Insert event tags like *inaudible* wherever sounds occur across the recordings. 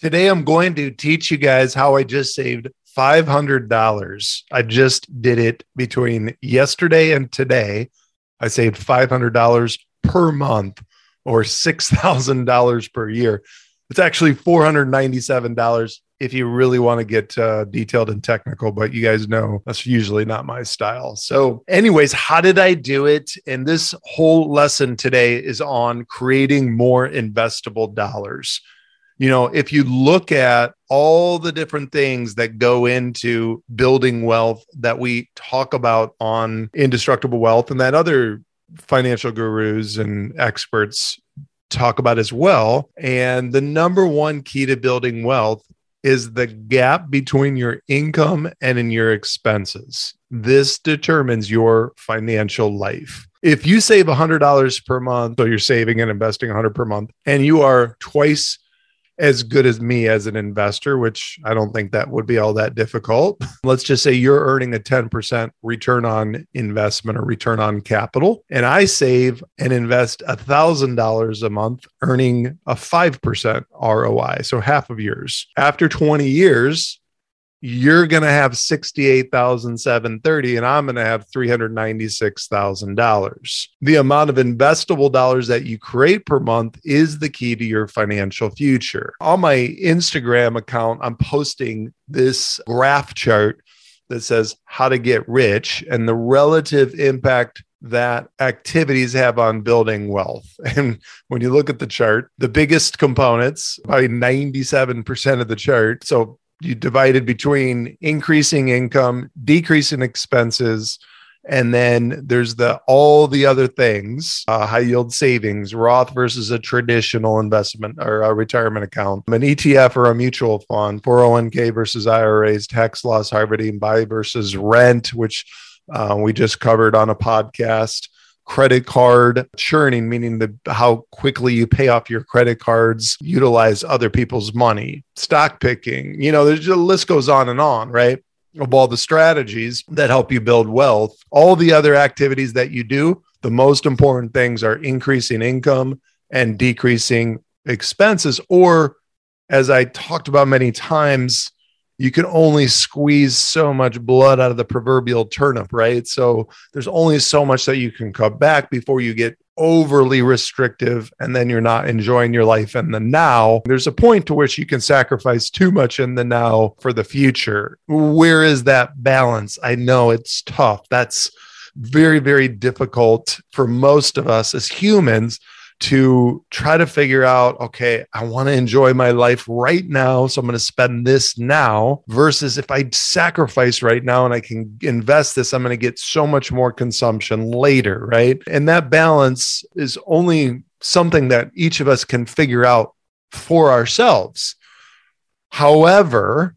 Today, I'm going to teach you guys how I just saved $500. I just did it between yesterday and today. I saved $500 per month or $6,000 per year. It's actually $497 if you really want to get uh, detailed and technical, but you guys know that's usually not my style. So, anyways, how did I do it? And this whole lesson today is on creating more investable dollars. You know, if you look at all the different things that go into building wealth that we talk about on Indestructible Wealth and that other financial gurus and experts talk about as well. And the number one key to building wealth is the gap between your income and in your expenses. This determines your financial life. If you save $100 per month, so you're saving and investing 100 per month, and you are twice as good as me as an investor, which I don't think that would be all that difficult. Let's just say you're earning a 10% return on investment or return on capital, and I save and invest $1,000 a month, earning a 5% ROI. So half of yours. After 20 years, you're going to have 68,730 and I'm going to have $396,000. The amount of investable dollars that you create per month is the key to your financial future. On my Instagram account, I'm posting this graph chart that says how to get rich and the relative impact that activities have on building wealth. *laughs* And when you look at the chart, the biggest components, by 97% of the chart, so you divided between increasing income, decreasing expenses, and then there's the all the other things uh, high yield savings roth versus a traditional investment or a retirement account an etf or a mutual fund 401k versus iras tax loss harvesting buy versus rent which uh, we just covered on a podcast credit card churning, meaning the how quickly you pay off your credit cards, utilize other people's money, stock picking. You know, there's the list goes on and on, right? Of all the strategies that help you build wealth, all the other activities that you do, the most important things are increasing income and decreasing expenses, or as I talked about many times, you can only squeeze so much blood out of the proverbial turnip, right? So there's only so much that you can cut back before you get overly restrictive and then you're not enjoying your life in the now. There's a point to which you can sacrifice too much in the now for the future. Where is that balance? I know it's tough. That's very, very difficult for most of us as humans to try to figure out okay, I want to enjoy my life right now. So I'm going to spend this now versus if I sacrifice right now and I can invest this, I'm going to get so much more consumption later. Right. And that balance is only something that each of us can figure out for ourselves. However,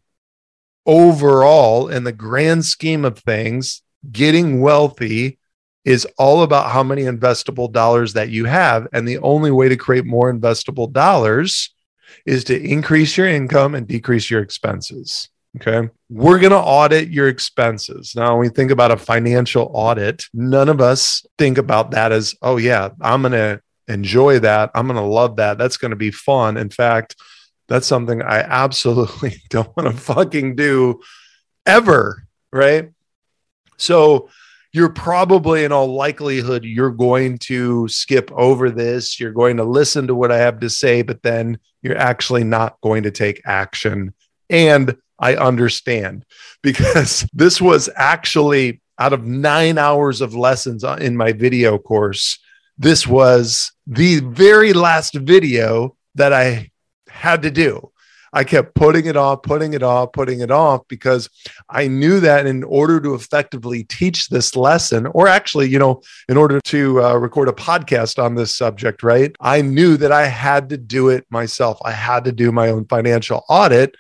overall, in the grand scheme of things, getting wealthy is all about how many investable dollars that you have. And the only way to create more investable dollars is to increase your income and decrease your expenses. Okay. We're going to audit your expenses. Now, when we think about a financial audit, none of us think about that as, oh, yeah, I'm going to enjoy that. I'm going to love that. That's going to be fun. In fact, that's something I absolutely *laughs* don't want to fucking do ever. Right. So, you're probably in all likelihood you're going to skip over this. You're going to listen to what i have to say but then you're actually not going to take action. And i understand *laughs* because this was actually out of 9 hours of lessons uh, in my video course this was the very last video that i had to do I kept putting it off, putting it off, putting it off because I knew that in order to effectively teach this lesson, or actually, you know, in order to uh, record a podcast on this subject, right? I knew that I had to do it myself. I had to do my own financial audit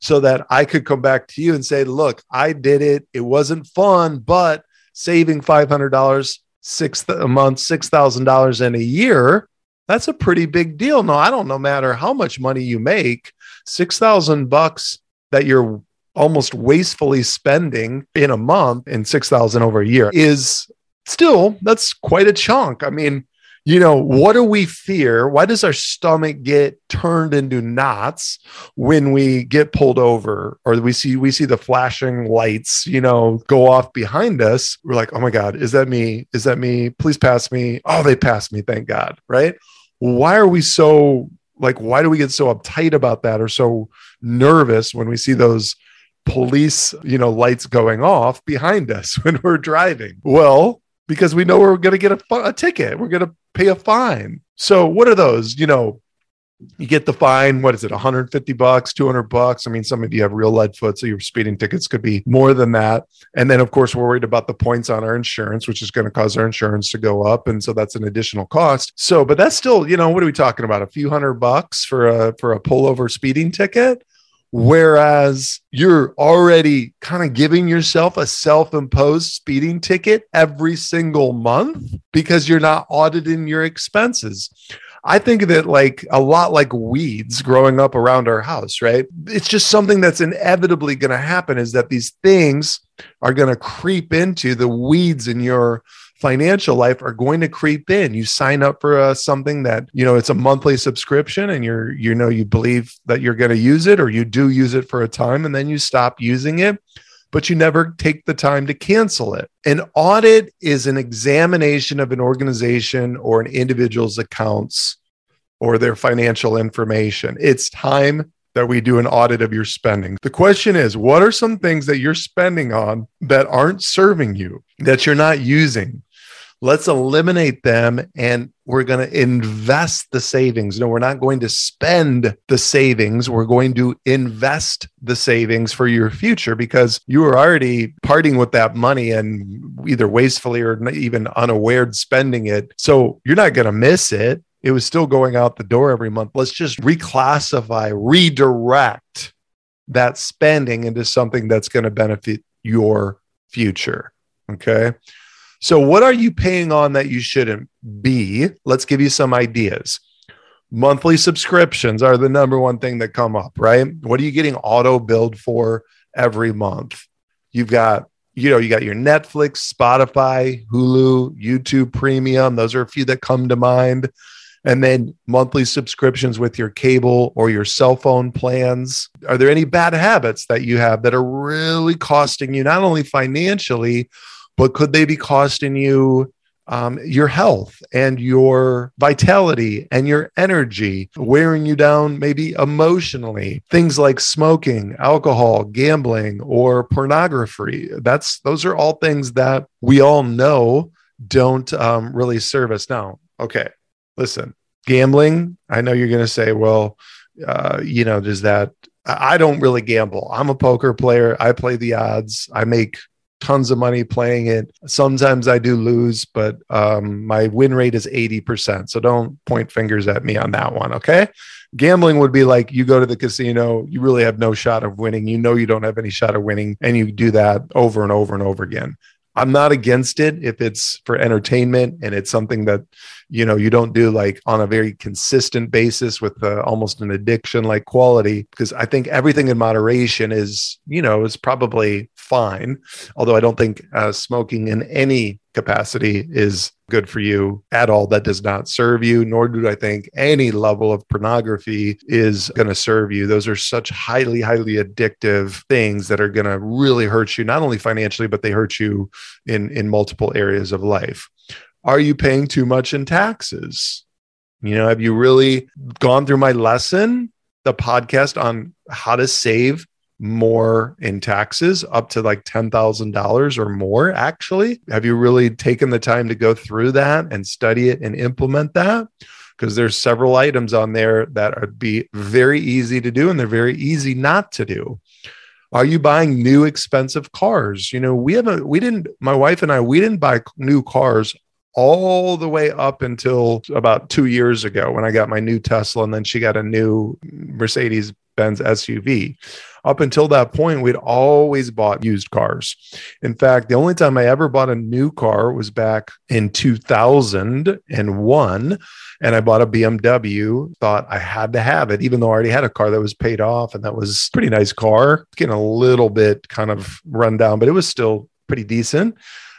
so that I could come back to you and say, look, I did it. It wasn't fun, but saving $500 six a month, $6,000 in a year, that's a pretty big deal. No, I don't no matter how much money you make, 6,000 bucks that you're almost wastefully spending in a month and 6,000 over a year is still that's quite a chunk. I mean, you know, what do we fear? Why does our stomach get turned into knots when we get pulled over or we see we see the flashing lights, you know, go off behind us? We're like, "Oh my god, is that me? Is that me? Please pass me." Oh, they passed me, thank God, right? Why are we so like why do we get so uptight about that or so nervous when we see those police, you know, lights going off behind us *laughs* when we're driving? Well, because we know we're going to get a, a ticket. We're going to pay a fine. So what are those? You know, you get the fine. What is it? 150 bucks, 200 bucks. I mean, some of you have real lead foot, so your speeding tickets could be more than that. And then, of course, we're worried about the points on our insurance, which is going to cause our insurance to go up, and so that's an additional cost. So, but that's still, you know, what are we talking about? A few hundred bucks for a for a pullover speeding ticket. Whereas you're already kind of giving yourself a self imposed speeding ticket every single month because you're not auditing your expenses. I think of it like a lot like weeds growing up around our house, right? It's just something that's inevitably going to happen is that these things are going to creep into the weeds in your financial life are going to creep in. You sign up for uh, something that, you know, it's a monthly subscription and you're, you know, you believe that you're going to use it or you do use it for a time and then you stop using it, but you never take the time to cancel it. An audit is an examination of an organization or an individual's accounts or their financial information. It's time that we do an audit of your spending. The question is, what are some things that you're spending on that aren't serving you, that you're not using? Let's eliminate them and we're going to invest the savings. No, we're not going to spend the savings. We're going to invest the savings for your future because you are already parting with that money and either wastefully or even unaware spending it. So you're not going to miss it it was still going out the door every month. Let's just reclassify, redirect that spending into something that's going to benefit your future. Okay. So, what are you paying on that you shouldn't be? Let's give you some ideas. Monthly subscriptions are the number one thing that come up, right? What are you getting auto billed for every month? You've got you know, you got your Netflix, Spotify, Hulu, YouTube Premium. Those are a few that come to mind and then monthly subscriptions with your cable or your cell phone plans. Are there any bad habits that you have that are really costing you, not only financially, but could they be costing you um, your health and your vitality and your energy, wearing you down maybe emotionally. Things like smoking, alcohol, gambling, or pornography. That's those are all things that we all know don't um, really serve us. Now, okay, listen, gambling. I know you're going to say, well, uh, you know, does that? I don't really gamble. I'm a poker player. I play the odds. I make tons of money playing it. Sometimes I do lose, but um, my win rate is 80%. So don't point fingers at me on that one. Okay. Gambling would be like you go to the casino, you really have no shot of winning. You know, you don't have any shot of winning, and you do that over and over and over again. I'm not against it if it's for entertainment and it's something that you know you don't do like on a very consistent basis with uh, almost an addiction like quality because I think everything in moderation is you know is probably fine. Although I don't think uh, smoking in any capacity is good for you at all. That does not serve you, nor do I think any level of pornography is going to serve you. Those are such highly, highly addictive things that are going to really hurt you, not only financially, but they hurt you in, in multiple areas of life. Are you paying too much in taxes? You know, have you really gone through my lesson, the podcast on how to save more in taxes up to like $10,000 or more actually? Have you really taken the time to go through that and study it and implement that? Because there's several items on there that would be very easy to do and they're very easy not to do. Are you buying new expensive cars? You know, we haven't, we didn't, my wife and I, we didn't buy new cars all the way up until about two years ago when I got my new Tesla, and then she got a new Mercedes Benz SUV. Up until that point, we'd always bought used cars. In fact, the only time I ever bought a new car was back in 2001. And I bought a BMW, thought I had to have it, even though I already had a car that was paid off and that was pretty nice car. Getting a little bit kind of run down, but it was still pretty decent.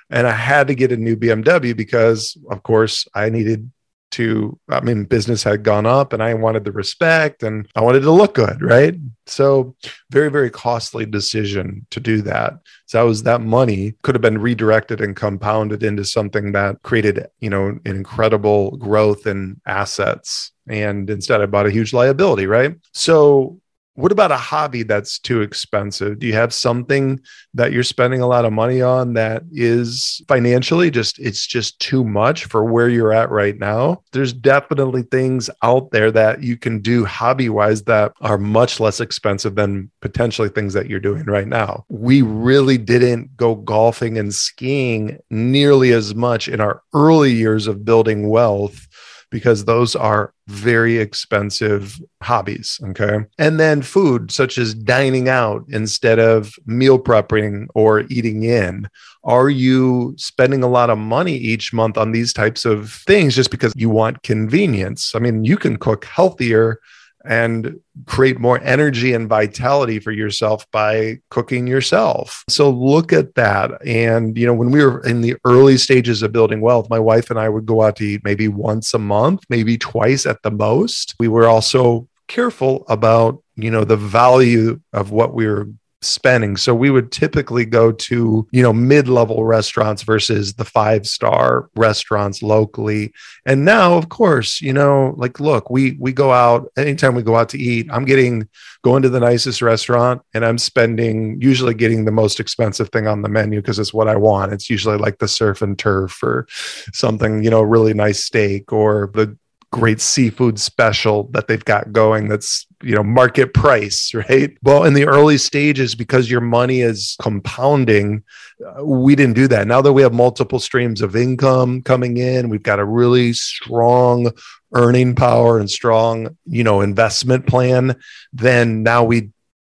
And I had to get a new BMW because, of course, I needed to i mean business had gone up and i wanted the respect and i wanted to look good right? So very very costly decision to do that. So that was that money could have been redirected and compounded into something that created you know an incredible growth in assets. And instead i bought a huge liability right? So what about a hobby that's too expensive? Do you have something that you're spending a lot of money on that is financially just it's just too much for where you're at right now? There's definitely things out there that you can do hobby-wise that are much less expensive than potentially things that you're doing right now. We really didn't go golfing and skiing nearly as much in our early years of building wealth because those are very expensive hobbies. Okay. And then food, such as dining out instead of meal prepping or eating in. Are you spending a lot of money each month on these types of things just because you want convenience? I mean, you can cook healthier and create more energy and vitality for yourself by cooking yourself. So look at that. And, you know, when we were in the early stages of building wealth, my wife and I would go out to eat maybe once a month, maybe twice at the most. We were also careful about, you know, the value of what we were spending. So we would typically go to, you know, mid-level restaurants versus the five-star restaurants locally. And now, of course, you know, like look, we we go out anytime we go out to eat, I'm getting going to the nicest restaurant and I'm spending usually getting the most expensive thing on the menu because it's what I want. It's usually like the surf and turf or something, you know, really nice steak or the great seafood special that they've got going that's you know market price *laughs* right? Well in the early stages because your money is compounding uh, we didn't do that. Now that we have multiple streams of income coming in we've got a really strong earning power and strong you know investment plan then now we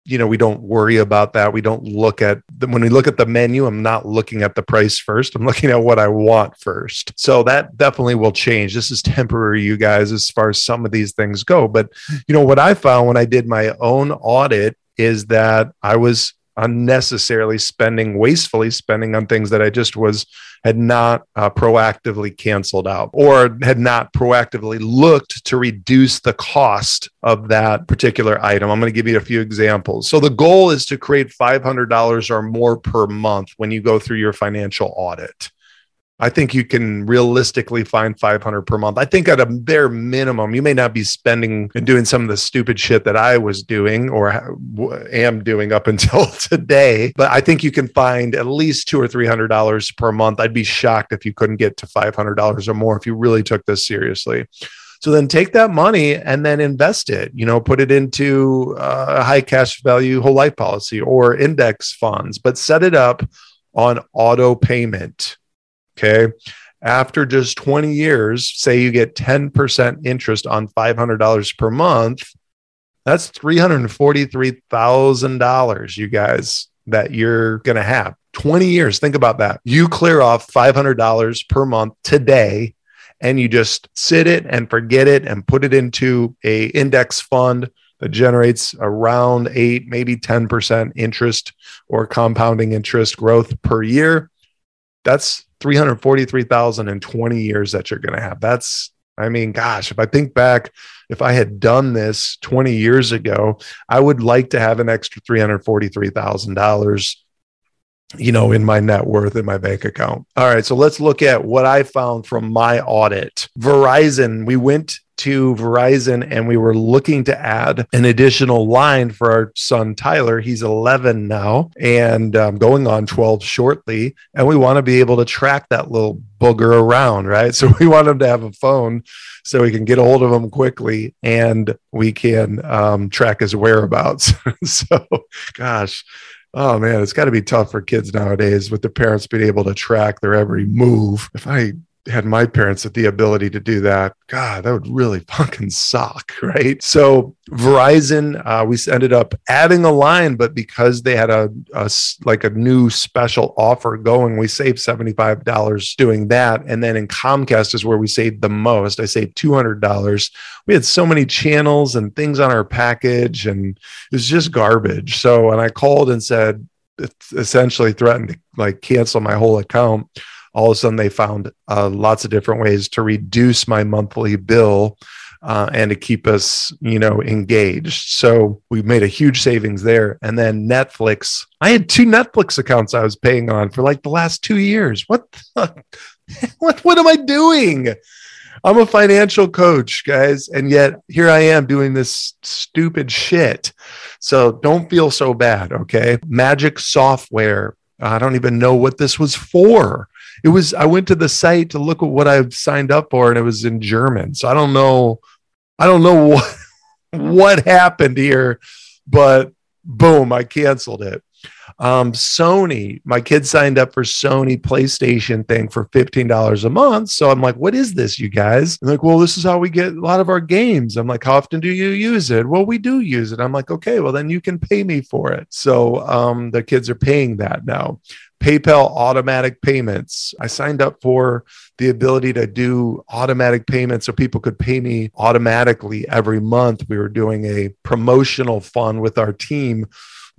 you know we don't worry about that. We don't look at the, when we look at the menu i'm not looking at the price first. I'm *laughs* looking at what i want first. So that definitely will change. This is temporary you guys as far as some of these things go. But you know what i found when i did my own audit is that i was unnecessarily spending wastefully spending on things that i just was had not uh, proactively canceled out or had not proactively looked to reduce the cost of that particular item. I'm going to give you a few examples. So the goal is to create $500 or more per month when you go through your financial audit I think you can realistically find 500 per month. I think at a bare minimum, you may not be spending and doing some of the stupid shit that I was doing or am doing up *laughs* until today, but I think you can find at least two or three hundred dollars per month. I'd be shocked if you couldn't get to five hundred dollars or more if you really took this seriously. So then take that money and then invest it, you know, put it into uh, a high cash value whole life policy or index funds, but set it up on auto payment Okay. After just 20 years, say you get 10% interest on $500 per month, that's $343,000, you guys, that you're going to have. 20 years. Think about that. You clear off $500 per month today and you just sit it and forget it and put it into a index fund that generates around 8 maybe 10% interest or compounding interest growth per year that's 343,020 years that you're going to have. That's, I mean, gosh, if I think back, if I had done this 20 years ago, I would like to have an extra $343,000 you know, in my net worth in my bank account. All right. So let's look at what I found from my audit. Verizon, we went to Verizon and we were looking to add an additional line for our son Tyler. He's 11 now and um, going on 12 shortly. And we want to be able to track that little booger around, right? *laughs* So we want him to have a phone so we can get a hold of him quickly and we can um, track his whereabouts. *laughs* so, gosh. Oh man, it's got to be tough for kids nowadays with the parents being able to track their every move. If I had my parents with the ability to do that, God, that would really *laughs* fucking suck, right? So Verizon, uh, we ended up adding a line, but because they had a, a like a new special offer going, we saved seventy five dollars doing that. And then in Comcast is where we saved the most. I saved two hundred dollars. We had so many channels and things on our package, and it was just garbage. So when I called and said, essentially threatened to like cancel my whole account all of a sudden they found uh, lots of different ways to reduce my monthly bill uh, and to keep us, you know, engaged. So we made a huge savings there. And then Netflix, I had two Netflix accounts I was paying on for like the last two years. What, the, *laughs* what, what am I doing? I'm a financial coach, guys, and yet here I am doing this stupid shit. So don't feel so bad, okay? Magic software. I don't even know what this was for it was I went to the site to look at what I've signed up for, and it was in German. So I don't know, I don't know *laughs* what what happened here, but boom, I canceled it. Um, Sony, my kid signed up for Sony PlayStation thing for $15 a month. So I'm like, what is this, you guys? I'm like, well, this is how we get a lot of our games. I'm like, how often do you use it? Well, we do use it. I'm like, okay, well, then you can pay me for it. So um, the kids are paying that now. PayPal automatic payments. I signed up for the ability to do automatic payments so people could pay me automatically every month. We were doing a promotional fund with our team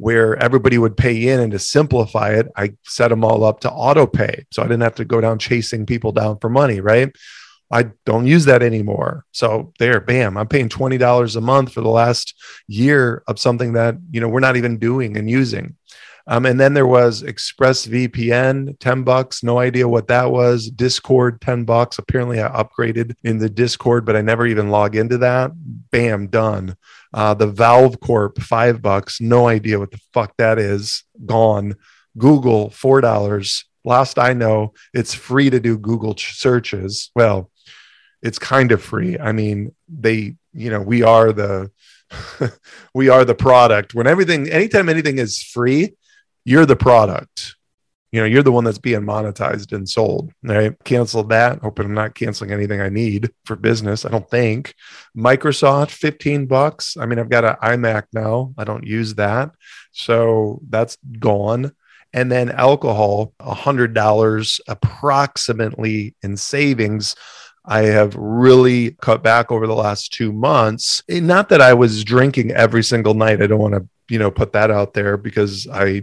where everybody would pay in and to simplify it, I set them all up to auto pay. So I didn't have to go down chasing people down for money, right? I don't use that anymore. So there, bam, I'm paying $20 a month for the last year of something that, you know, we're not even doing and using. Um, and then there was ExpressVPN, 10 bucks. No idea what that was. Discord, 10 bucks. Apparently, I upgraded in the Discord, but I never even log into that. Bam, done. Uh, the Valve Corp, five bucks. No idea what the fuck that is. Gone. Google, $4. Last I know, it's free to do Google searches. Well, it's kind of free. I mean, they, you know, we are the *laughs* we are the product. When everything anytime anything is free, you're the product. You know, you're the one that's being monetized and sold. Right? Canceled that. Hoping I'm not canceling anything I need for business. I don't think. Microsoft, 15 bucks. I mean, I've got an iMac now. I don't use that. So that's gone. And then alcohol, $100 approximately in savings. I have really cut back over the last two months. Eh, not that I was drinking every single night. I don't want to you know put that out there because I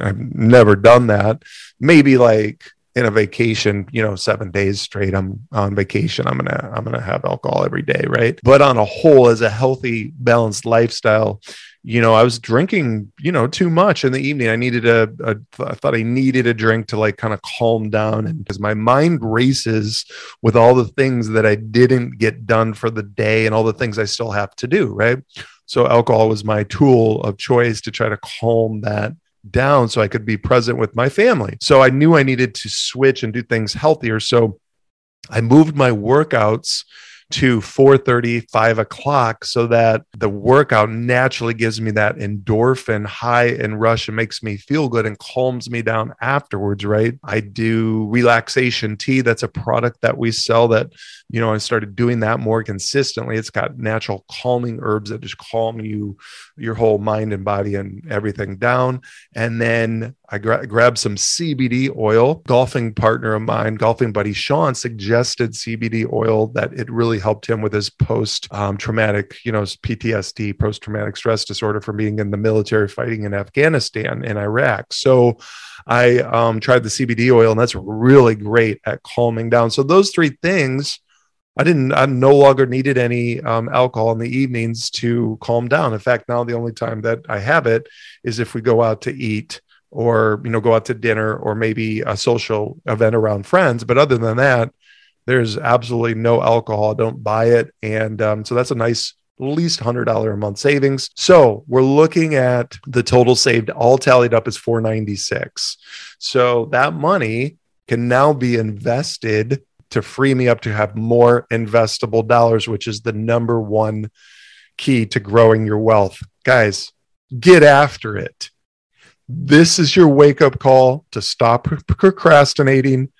I've never done that. Maybe like in a vacation, you know, seven days straight, I'm on vacation. I'm gonna I'm gonna have alcohol every day, right? But on a whole, as a healthy, balanced lifestyle, you know, I was drinking, you know, too much in the evening. I needed a, a I thought I needed a drink to like kind of calm down, and because my mind races with all the things that I didn't get done for the day and all the things I still have to do, right? So alcohol was my tool of choice to try to calm that down so I could be present with my family. So I knew I needed to switch and do things healthier. So I moved my workouts to 4.30 5 o'clock so that the workout naturally gives me that endorphin high and rush and makes me feel good and calms me down afterwards right? I do relaxation tea. That's a product that we sell that you know i started doing that more consistently. It's got natural calming herbs that just calm you your whole mind and body and everything down. And then I gra- grabbed some CBD oil. Golfing partner of mine, golfing buddy Sean, suggested CBD oil that it really helped him with his post um, traumatic, you know, PTSD, post traumatic stress disorder from being in the military fighting in Afghanistan and Iraq. So I um, tried the CBD oil, and that's really great at calming down. So those three things. I didn't, I no longer needed any um, alcohol in the evenings to calm down. In fact, now the only time that I have it is if we go out to eat or you know go out to dinner or maybe a social event around friends. But other than that there's absolutely no alcohol. Don't buy it. And um, so that's a nice least $100 a month savings. So we're looking at the total saved all tallied up is 496 so that money can now be invested to free me up to have more investable dollars which is the number one key to growing your wealth. Guys get after it this is your wake up call to stop *laughs* procrastinating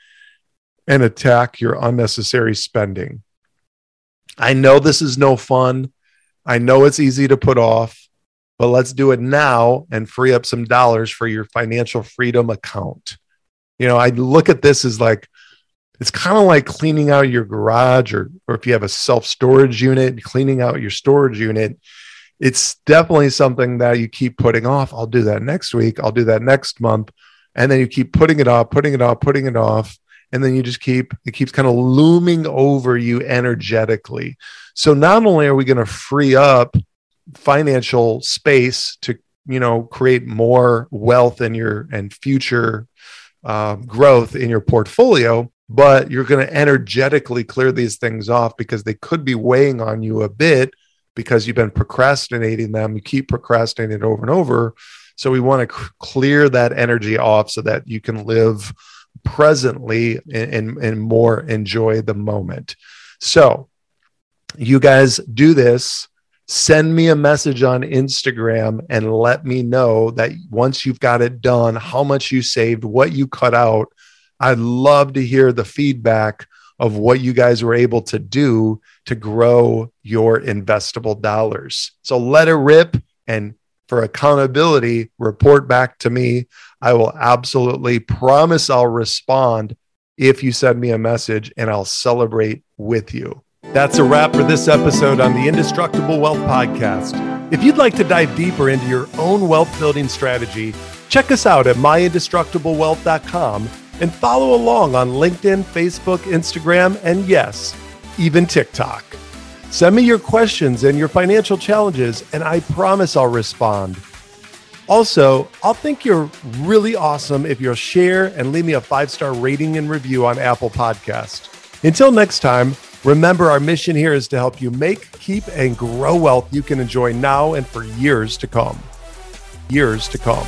and attack your unnecessary spending. I know this is no fun. I know it's easy to put off, but let's do it now and free up some dollars for your financial freedom account. You know, I look at this as like, it's kind of like cleaning out your garage or, or if you have a self storage unit, cleaning out your storage unit. It's definitely something that you keep putting off. I'll do that next week. I'll do that next month. And then you keep putting it off, putting it off, putting it off. And then you just keep, it keeps kind of looming over you energetically. So not only are we going to free up financial space to, you know, create more wealth in your and future uh, growth in your portfolio, but you're going to energetically clear these things off because they could be weighing on you a bit because you've been procrastinating them. You keep procrastinating over and over. So we want to c- clear that energy off so that you can live presently and, and, and more enjoy the moment. So you guys do this send me a message on Instagram and let me know that once you've got it done, how much you saved, what you cut out. I'd love to hear the feedback of what you guys were able to do to grow your investable dollars. So let it rip and for accountability, report back to me. I will absolutely promise I'll respond if you send me a message and I'll celebrate with you. That's a wrap for this episode on the Indestructible Wealth Podcast. If you'd like to dive deeper into your own wealth building strategy, check us out at myindestructiblewealth.com and follow along on LinkedIn, Facebook, Instagram, and yes, even TikTok. Send me your questions and your financial challenges, and I promise I'll respond. Also, I'll think you're really awesome if you'll share and leave me a five star rating and review on Apple Podcast. Until next time, Remember, our mission here is to help you make, keep, and grow wealth you can enjoy now and for years to come. Years to come.